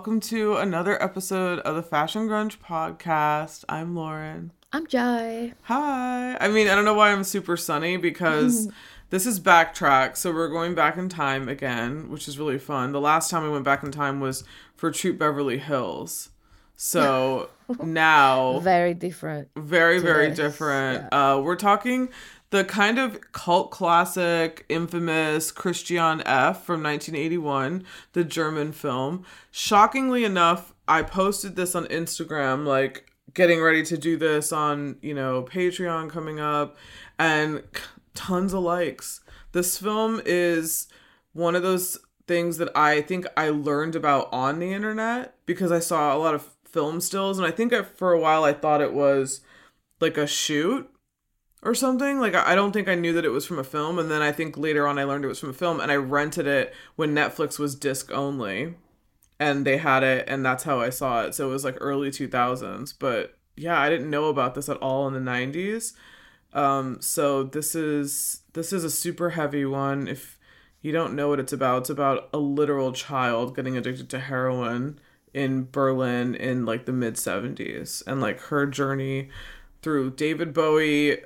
Welcome to another episode of the Fashion Grunge podcast. I'm Lauren. I'm Jai. Hi. I mean, I don't know why I'm super sunny because this is backtrack. So we're going back in time again, which is really fun. The last time we went back in time was for Troop Beverly Hills. So now, Very different. very, very this, different. Uh, we're talking the kind of cult classic, infamous Christiane F from 1981, the German film. Shockingly enough, I posted this on Instagram, like getting ready to do this on, you know, Patreon coming up, and tons of likes. This film is one of those things that I think I learned about on the internet because I saw a lot of film stills, and I think I, for a while I thought it was like a shoot or something. Like I don't think I knew that it was from a film, and then I think later on I learned it was from a film, and I rented it when Netflix was disc only, and they had it, and that's how I saw it. So it was like early two thousands, but yeah, I didn't know about this at all in the nineties. Um, so this is this is a super heavy one. If you don't know what it's about, it's about a literal child getting addicted to heroin in Berlin in like the mid 70s and like her journey through David Bowie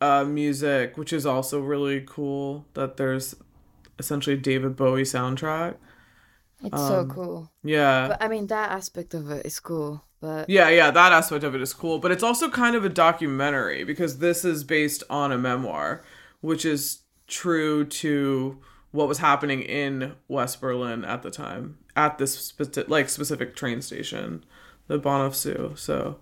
uh, music, which is also really cool that there's essentially David Bowie soundtrack. It's so cool. Yeah. But I mean, that aspect of it is cool. But Yeah, yeah, that aspect of it is cool, but it's also kind of a documentary because this is based on a memoir, which is true to what was happening in West Berlin at the time at this specific like specific train station, the Bahnhof Zoo,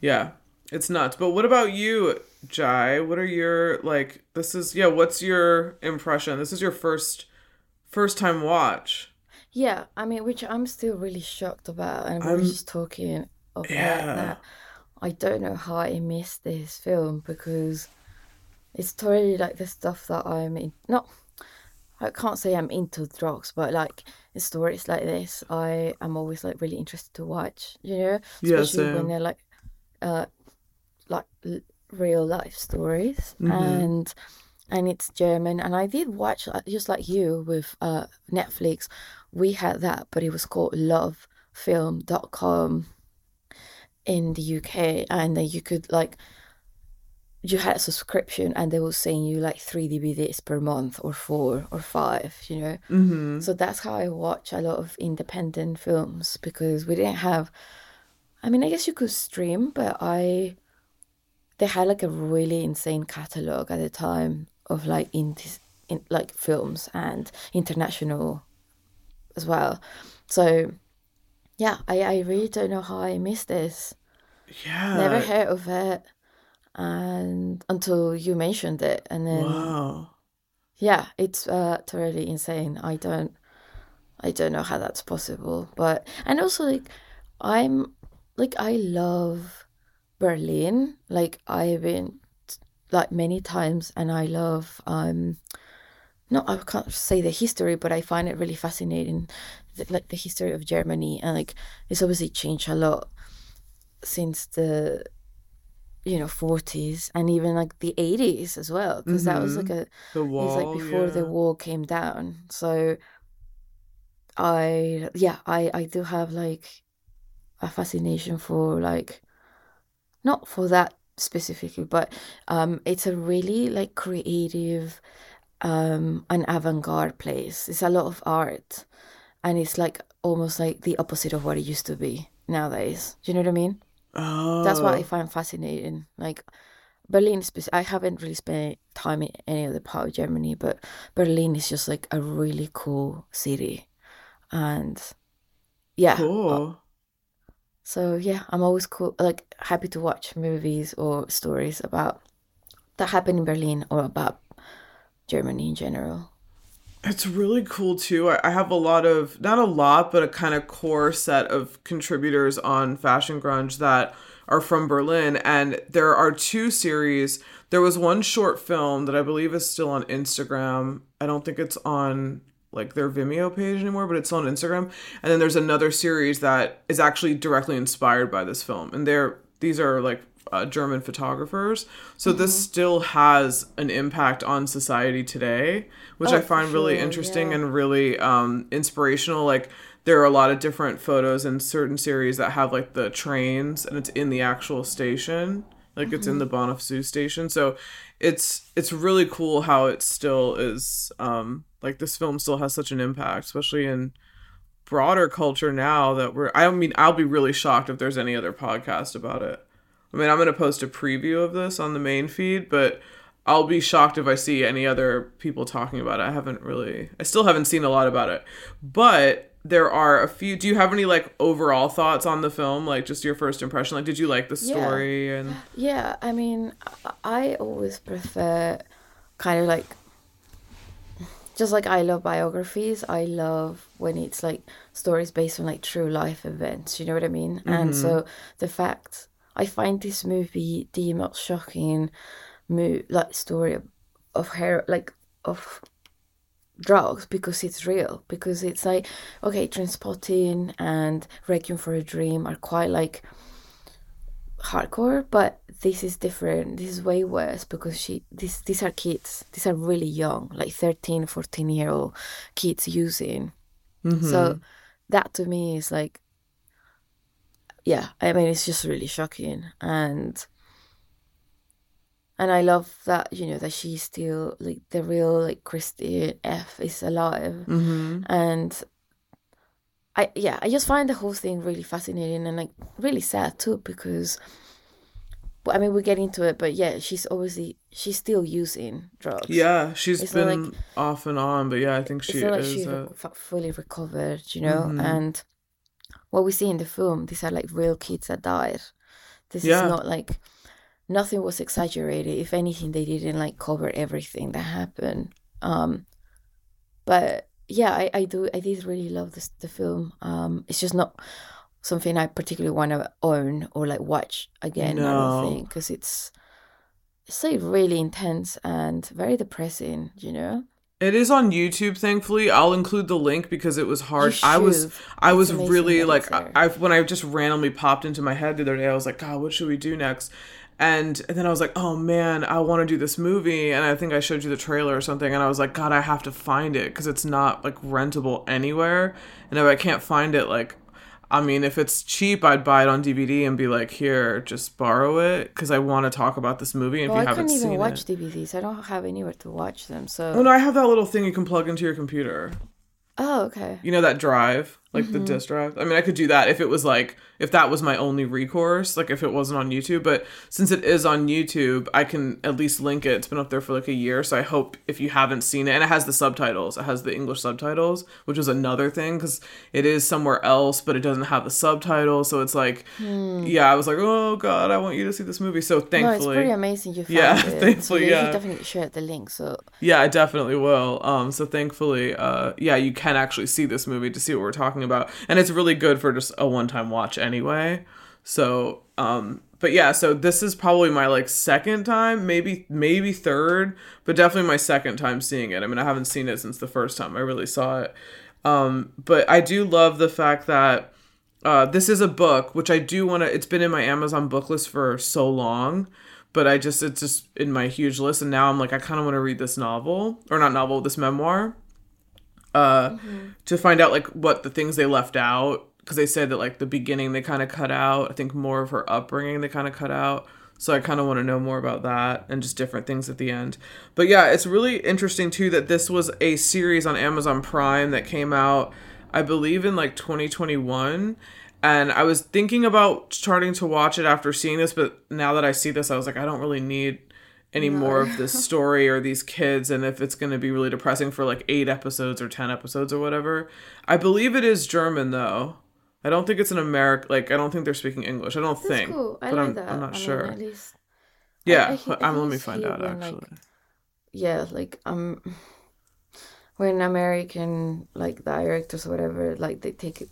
yeah, it's nuts. But what about you, Jai? What are your like? This is yeah. What's your impression? This is your first first time watch. yeah, I mean, which I'm still really shocked about. And we were I'm- just talking about Yeah. that. I don't know how I missed this film because it's totally like the stuff that I'm in. Not, I can't say I'm into drugs, but like stories like this, I am always like really interested to watch. You know, Yeah, especially when they're like, uh, like l- real life stories Mm-hmm. and and it's German. And I did watch uh, just like you with uh Netflix. We had that, but it was called lovefilm.com in the UK, and then you could like you had a subscription, and they were saying you like three DVDs per month, or four, or five, you know. Mm-hmm. So that's how I watch a lot of independent films because we didn't have. I mean, I guess you could stream, but I. They had like a really insane catalog at the time of like in this in like films and international as well. So yeah, I, I really don't know how I missed this. Yeah. Never heard of it and until you mentioned it and then Wow. yeah, it's uh totally insane. I don't I don't know how that's possible. But and also like I'm like I love Berlin. Like I've been like many times and I love um no I can't say the history, but I find it really fascinating th- like the history of Germany and like it's obviously changed a lot since the you know 40s and even like the 80s as well because that was like a The wall. it's like before the wall came down. So I yeah, I I do have like a fascination for like not for that specifically, but um it's a really like creative um an avant-garde place. It's a lot of art and it's like almost like the opposite of what it used to be nowadays. Do you know what I mean? Oh. That's what I oh. find fascinating. Like Berlin, I haven't really spent time in any other part of Germany, but Berlin is just like a really cool city, and yeah. Uh, cool. So yeah, I'm always cool, like happy to watch movies or stories about that happen in Berlin or about Germany in general. It's really cool too. I, have a lot of, not a lot, but a kind of core set of contributors on Fashion Grunge that are from Berlin. And there are two series. There was one short film that I believe is still on Instagram. I don't think it's on like their Vimeo page anymore, but it's on Instagram. And then there's another series that is actually directly inspired by this film. And they're, these are like uh, German photographers. So this still has an impact on society today, which Oh, I find really sure, interesting yeah. and really um, inspirational. Like there are a lot of different photos in certain series that have like the trains and it's in the actual station like it's in the Bahnhof Zoo station so it's it's really cool how it still is um like this film still has such an impact especially in broader culture now that we're I mean I'll be really shocked if there's any other podcast about it. I mean I'm going to post a preview of this on the main feed but I'll be shocked if I see any other people talking about it. I haven't really I still haven't seen a lot about it. But there are a few do you have any like overall thoughts on the film like just your first impression like did you like the story yeah. and yeah i mean i always prefer kind of like just like I love biographies, I love when it's like stories based on like true life events. You know what I mean? Mm-hmm. And so the fact I find this movie the most shocking, mo- like story of, of her like of drugs because it's real because it's like okay Trainspotting and requiem for a dream are quite like hardcore but this is different. This is way worse because she this these are kids. These are really young like 13 14 year old kids using. Mm-hmm. so that to me is like yeah i mean it's just really shocking and and i love that you know that she's still like the real like christiane f is alive mm-hmm. and I yeah, I just find the whole thing really fascinating and like really sad too because I mean we get into it, but yeah, she's obviously she's still using drugs. Yeah, she's it's been like, off and on, but yeah, I think she like is she's uh... fully recovered, you know. Mm-hmm. And what we see in the film, these are like real kids that died. This yeah. is not like nothing was exaggerated. If anything, they didn't like cover everything that happened. Um, but yeah, I, I do I did really love this the film. Um, it's just not something I particularly want to own or like watch again. No. I don't think because it's it's like really intense and very depressing. You know. It is on YouTube, thankfully. I'll include the link because it was hard. I was I was really like I, I when I just randomly popped into my head the other day, I was like, God, what should we do next? And, and then I was like, oh man, I want to do this movie. And I think I showed you the trailer or something. And I was like, God, I have to find it because it's not like rentable anywhere. And if I can't find it, like, I mean, if it's cheap, I'd buy it on DVD and be like, here, just borrow it because I want to talk about this movie. And well, if you I haven't couldn't even watch DVDs. I don't have anywhere to watch them. So. Oh no, I have that little thing you can plug into your computer. Oh, okay. You know that drive, like mm-hmm. the disk drive. I mean, I could do that if it was like if that was my only recourse, like if it wasn't on YouTube. But since it is on YouTube, I can at least link it. It's been up there for like a year, so I hope if you haven't seen it, and it has the subtitles, it has the English subtitles, which is another thing because it is somewhere else, but it doesn't have the subtitles. So it's like, hmm. yeah, I was like, oh god, I want you to see this movie. So thankfully, no, it's pretty amazing. You found yeah, it. thankfully, so yeah, you definitely share the link. So yeah, I definitely will. Um, so thankfully, uh, yeah, you can actually see this movie to see what we're talking about, and it's really good for just a one-time watch anyway. So, um, but yeah, so this is probably my like second time, maybe maybe third, but definitely my second time seeing it. I mean, I haven't seen it since the first time I really saw it. Um, but I do love the fact that uh, this is a book, which I do want to. It's been in my Amazon book list for so long, but I just it's just in my huge list, and now I'm like I kind of want to read this novel or not novel, this memoir, uh, mm-hmm. to find out like what the things they left out because they said that like the beginning they kind of cut out. I think more of her upbringing they kind of cut out. So I kind of want to know more about that and just different things at the end. But yeah, it's really interesting too that this was a series on Amazon Prime that came out, I believe, in like 2021. And I was thinking about starting to watch it after seeing this, but now that I see this, I was like, I don't really need any no. more of this story or these kids and if it's going to be really depressing for like eight episodes or 10 episodes or whatever. I believe it is German though. I don't think it's an American. Like I don't think they're speaking English. I don't That's think. Cool. I but like I'm, that. I'm not I sure. Mean, least, yeah, I, I, am let me find out when, actually. Like, yeah, like um, when American like directors or whatever, like they take it,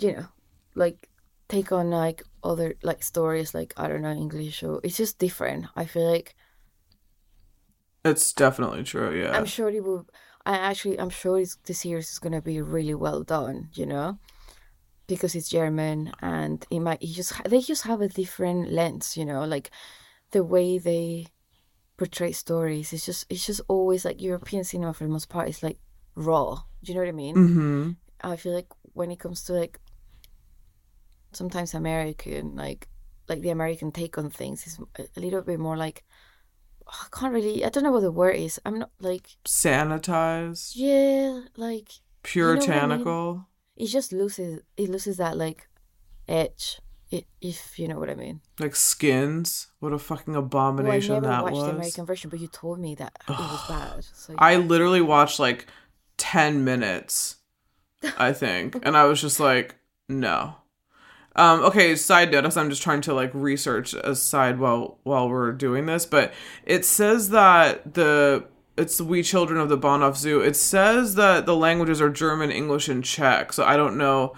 you know, like take on like other like stories like I don't know English or it's just different. I feel like. It's definitely true. Yeah. I'm sure it will. I actually, I'm sure the series is gonna be really well done. You know because it's German and it might just they just have a different lens, you know, like the way they portray stories. It's just it's just always like European cinema for the most part is like raw. Do you know what I mean? Mm-hmm. I feel like when it comes to like sometimes American like like the American take on things is a little bit more like oh, I can't really I don't know what the word is. I'm not like Sanitized, yeah, like you know I mean? puritanical. it just loses it loses that like edge if you know what I mean. Like skins. What a fucking Well, I abomination never that watched was. the American version, but you told me that it was bad. So I literally watched like 10 minutes, I think. and I was just like, no. Um, okay, side note, as I'm just trying to like research aside while while we're doing this, but it says that the it's the We Children of the Bahnhof Zoo. It says that the languages are German, English, and Czech. So I don't know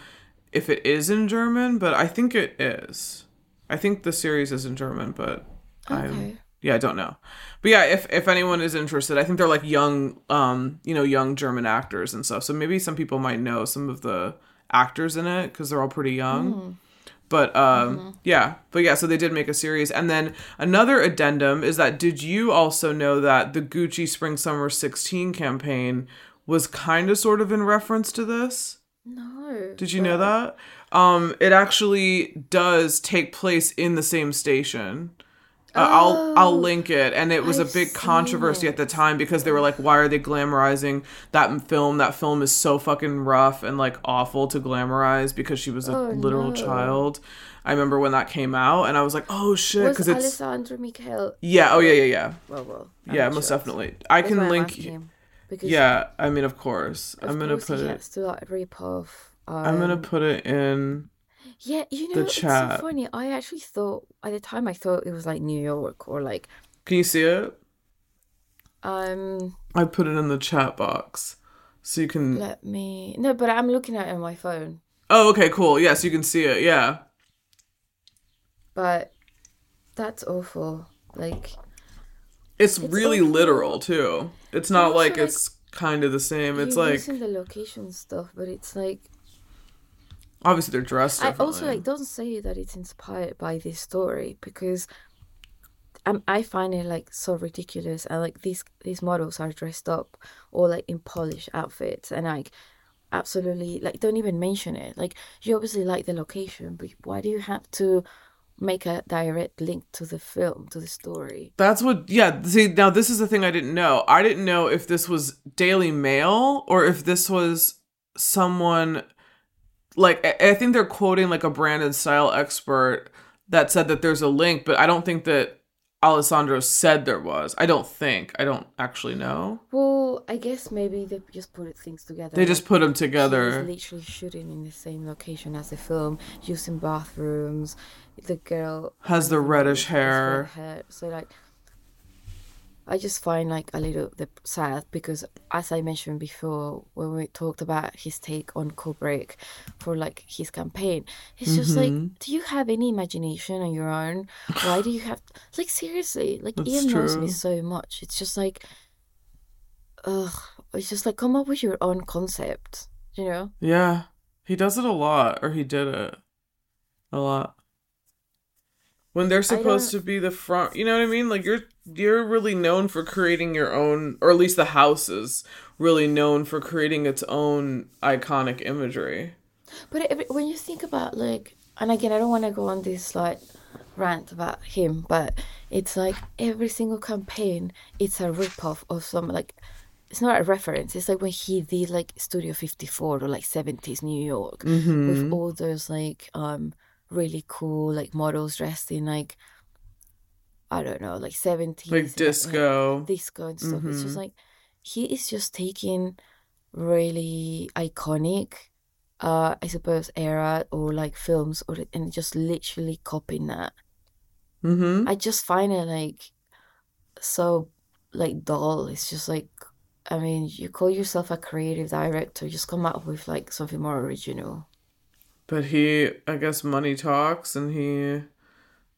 if it is in German, but I think it is. I think the series is in German, but I'm yeah, I don't know. But yeah, if if anyone is interested, I think they're like young um, you know, young German actors and stuff. So maybe some people might know some of the actors in it cuz they're all pretty young. But um yeah, but yeah, so they did make a series. And then another addendum is that did you also know that the Gucci Spring Summer 16 campaign was kind of sort of in reference to this? No. Did you know that? Um, it actually does take place in the same station. Uh, I'll I'll link it, and it was a Oh, big controversy at the time because they were like, "Why are they glamorizing that film? That film is so fucking rough and like awful to glamorize because she was a Oh, literal no. child." I remember when that came out, and I was like, "Oh shit!" Because it's Alessandro Michele? yeah, oh yeah, yeah, yeah, Well, well. I'm yeah, most sure. definitely. I That's can link. Yeah, I mean, of course, of I'm gonna course put it. to like rip off. Um, I'm gonna put it in. Yeah, you know, it's chat. so funny. I actually thought at the time I thought it was like New York or like Can you see it? um. I put it in the chat box, so you can. Let me no, but I'm looking at it on my phone. Oh, okay, cool. Yes, you can see it. Yeah. But that's awful. Like It's, It's really awful. literal too. It's not like like, it's kind of the same. It's like the location stuff, but it's like obviously they're dressed I differently. also like don't say that it's inspired by this story because um, I find it like so ridiculous and like these these models are dressed up or like in polished outfits and like absolutely like don't even mention it like you obviously like the location but why do you have to make a direct link to the film to the story That's what. Yeah. See, now this is the thing I didn't know. I didn't know if this was Daily Mail or if this was someone. Like I I think they're quoting like a brand and style expert that said that there's a link, but I don't think that Alessandro said there was. I don't think. I don't actually know. well i guess maybe they just put things together They just put them together. literally shooting in the same location as the film, using bathrooms. The girl Has the reddish red hair. hair. So like, I just find like a little the sad because, as I mentioned before, when we talked about his take on Kubrick for like his campaign, it's just Mm-hmm. like, do you have any imagination on your own? Why do you have like seriously? Like That's Ian knows me so much. It's just like, ugh. It's just like come up with your own concept. You know. Yeah. He does it a lot, or he did it a lot. When they're supposed to be the front, you know what I mean? Like you're you're really known for creating your own, or at least the house is really known for creating its own iconic imagery. But it, when you think about like, and again, I don't want to go on this like rant about him, but it's like every single campaign, it's a ripoff of some like. It's not a reference. It's like when he did like Studio Fifty Four or like seventies New York Mm-hmm. with all those like um really cool like models dressed in like I don't know like seventies Like disco. disco and stuff. It's Mm-hmm. just like he is just taking really iconic, uh, I suppose, era or like films, or and just literally copying that. Mm-hmm. I just find it like so like dull. It's just like, I mean, you call yourself a creative director, just come up with like something more original. But he, I guess, money talks, and he,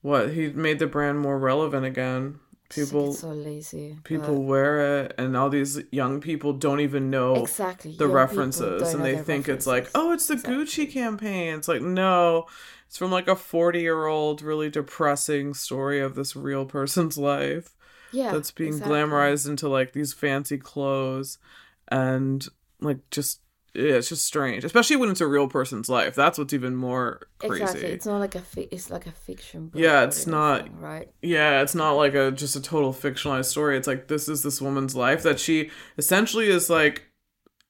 what he made the brand more relevant again. People, so lazy. people but- wear it, and all these young people don't even know exactly the young references and they the think it's like oh it's the gucci campaign it's like no it's from like a 40 year old really depressing story of this real person's life yeah, that's being exactly. glamorized into like these fancy clothes and like just yeah, it's just strange, especially when it's a real person's life. That's what's even more crazy. Exactly. It's not like a fi- it's like a fiction book. Yeah, it's not- anything, right. Yeah, it's not like a just a total fictionalized story. It's like this is this woman's life that she essentially is like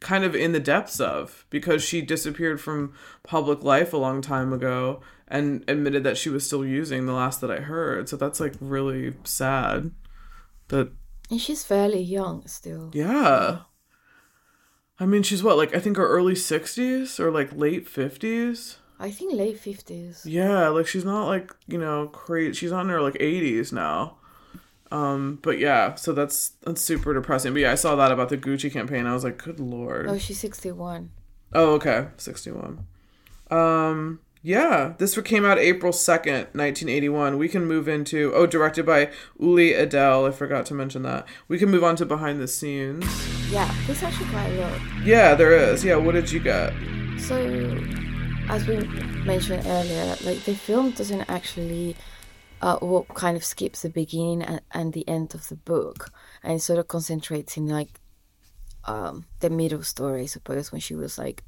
kind of in the depths of because she disappeared from public life a long time ago and admitted that she was still using the last that I heard. So that's like really sad. That And she's fairly young still. yeah. I mean, she's what like I think her early 60s or like late 50s. I think late fifties. Yeah, like she's not like, you know, crazy. She's on her like 80s now. Um, but yeah, so that's that's super depressing. But yeah, I saw that about the Gucci campaign. I was like, good lord. Oh, she's sixty one. Oh, okay. 61. Um, yeah, this came out April 2nd, 1981. We can move into, oh, directed by Uli Edel. I forgot to mention that. We can move on to behind the scenes. Yeah, there's actually quite a lot. Yeah, there is. Yeah, what did you get? So, as we mentioned earlier, like the film doesn't actually, uh, well, kind of skips the beginning and, and the end of the book, and sort of concentrates in like, um, the middle story, I suppose, when she was like,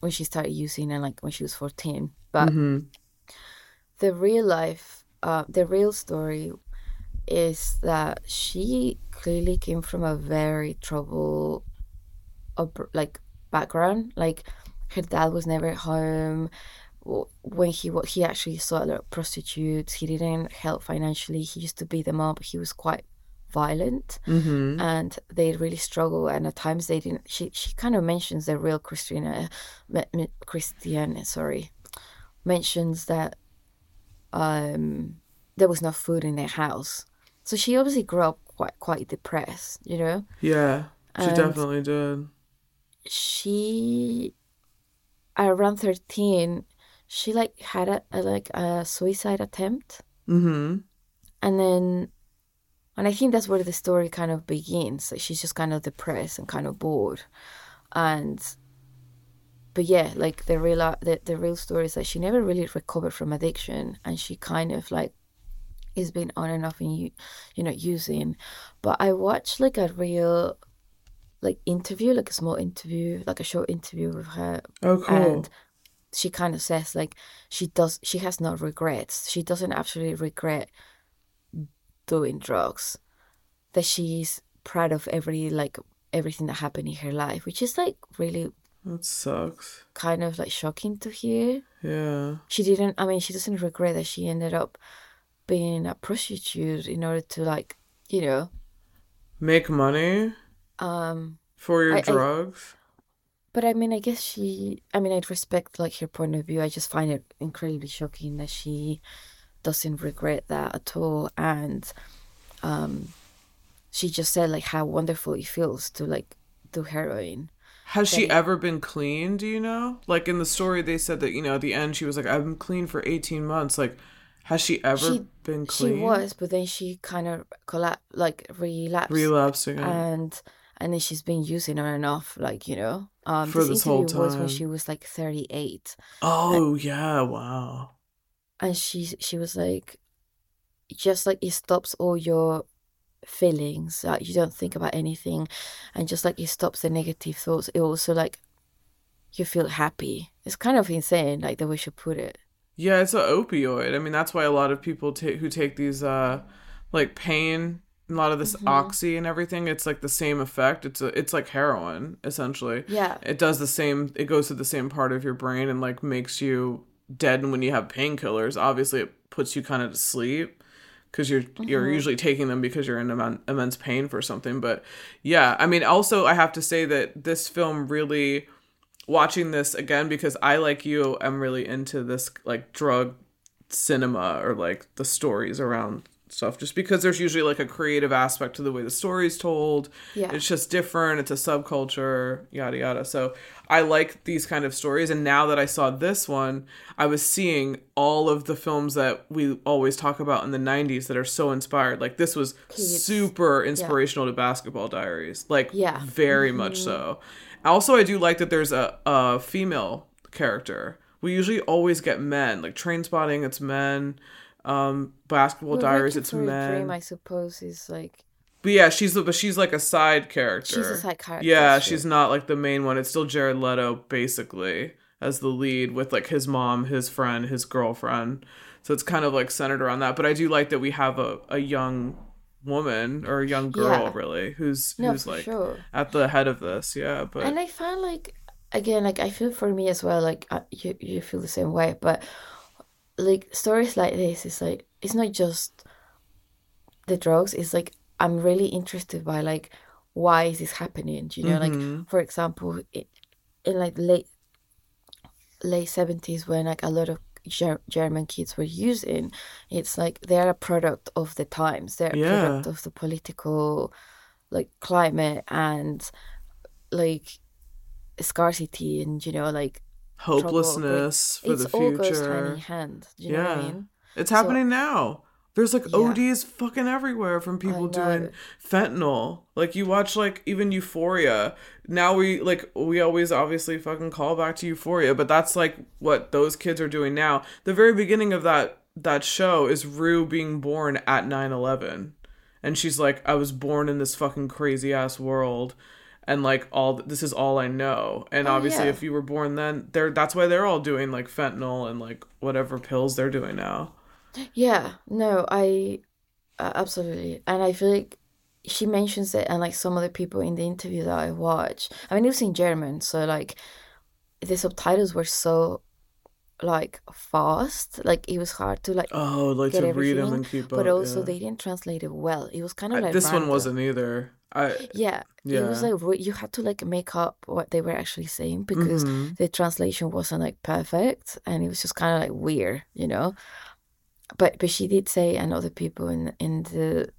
when she started using and like when she was fourteen. But the real life, uh, the real story, is that she clearly came from a very troubled, like background, like her dad was never at home. When he wa- he actually saw a lot of prostitutes. He didn't help financially. He used to beat them up. He was quite violent. Mm-hmm. and they really struggle. And at times they didn't she she kind of mentions the real christina me- me- christian sorry mentions that um there was no food in their house so she obviously grew up quite quite depressed you know Yeah, she And- definitely did. she at around 13 she like had a, a like a suicide attempt Mm-hmm. and then and i think that's where the story kind of begins like she's just kind of depressed and kind of bored and but yeah like the real the, the real story is that she never really recovered from addiction and she kind of like has been on and off and you you know using but i watched like a real like interview like a small interview like a short interview with her Oh, cool. and she kind of says like she does she has no regrets she doesn't actually regret doing drugs that she's proud of every like everything that happened in her life which is like really that sucks. kind of like shocking to hear Yeah. she didn't i mean she doesn't regret that she ended up being a prostitute in order to like you know Make money um for your I- I- drugs. But I mean, I guess she. I mean, I respect like her point of view. I just find it incredibly shocking that she doesn't regret that at all, and um, she just said like how wonderful it feels to like do heroin. Has she ever been clean? Do you know? Like in the story, they said that you know at the end she was like, "I've been clean for eighteen months." Like, has she ever She- been clean? She was, but then she kind of collapsed, like relapsed, relapsed again. and and then she's been using on and off, like you know. Um, For this whole interview was when she was like thirty eight. oh yeah! Wow. and she she was like just like it stops all your feelings like you don't think about anything and just like it stops the negative thoughts it also like you feel happy it's kind of insane like the way she put it Yeah, it's an opioid. I mean, that's why a lot of people ta- who take these uh like pain, a lot of this Mm-hmm. oxy and everything, it's like the same effect. It's a, it's like heroin essentially. yeah It does the same. It goes to the same part of your brain and like makes you dead. And when you have painkillers, obviously it puts you kind of to sleep because you're you're usually taking them because you're in immen- immense pain for something. But yeah, I mean, also I have to say that this film really watching this again because I like you am really into this like drug cinema or like the stories around stuff just because there's usually like a creative aspect to the way the story's told. Yeah. it's just different. It's a subculture yada yada. So i like these kind of stories. And now that i saw this one i was seeing all of the films that we always talk about in the 90s that are so inspired. Like this was super inspirational to basketball diaries. Like Yeah. very much mm-hmm. so also i do like that there's a, a female character we usually always get men like Trainspotting it's men um basketball Well, diaries it's men dream i suppose is like But yeah, she's the but she's like a side character. She's a side character, Yeah, she's not like the main one. It's still Jared Leto basically as the lead with like his mom, his friend, his girlfriend. So it's kind of like centered around that. But I do like that we have a, a young woman or a young girl Yeah. really who's No, who's like sure. at the head of this. Yeah, but And I find like again, like I feel for me as well, like uh, you you feel the same way, but like stories like this is like it's not just the drugs. It's like I'm really interested by like why is this happening? You know, Mm-hmm. like for example, i in like late late seventies when like a lot of Ger- German kids were using, it's like they're a product of the times. They're a product of the political like climate and like scarcity and you know like trouble, hopelessness for it's the all goes hand in future. hand. Do you know what I Yeah. mean? It's happening now. There's like Yeah. ODs fucking everywhere from people doing fentanyl. Like you watch like even Euphoria. Now we like we always obviously fucking call back to Euphoria, but that's like what those kids are doing now. The very beginning of that that show is Rue being born at 9/11. And she's like I was born in this fucking crazy ass world and like all this is all I know. And Oh, obviously yeah. if you were born then they're that's why they're all doing like fentanyl and like whatever pills they're doing now. Yeah, no, I uh, absolutely, and I feel like she mentions it, and like some other people in the interview that I watch. I mean, it was in German, so like the subtitles were so like fast, like it was hard to like Oh, like to read them and keep but up. also yeah. they didn't translate it well. It was kind of I- like this one wasn't either. I Yeah, it was like you had to like make up what they were actually saying because Mhm. the translation wasn't like perfect and it was just kind of like weird, you know. But but she did say and other people in in the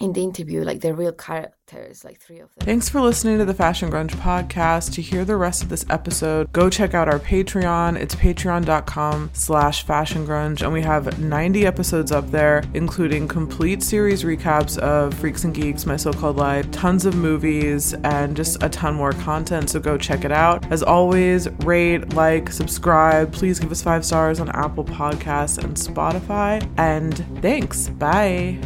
in the interview like the real characters, like three of them. Thanks for listening to the Fashion Grunge podcast. To hear the rest of this episode, go check out our Patreon. It's patreon.com slash fashion grunge. And we have 90 episodes up there, including complete series recaps of Freaks and Geeks, My So-Called Life, tons of movies, and just a ton more content. So go check it out. As always, rate, like, subscribe. Please give us five stars on Apple Podcasts and Spotify. And thanks. Bye.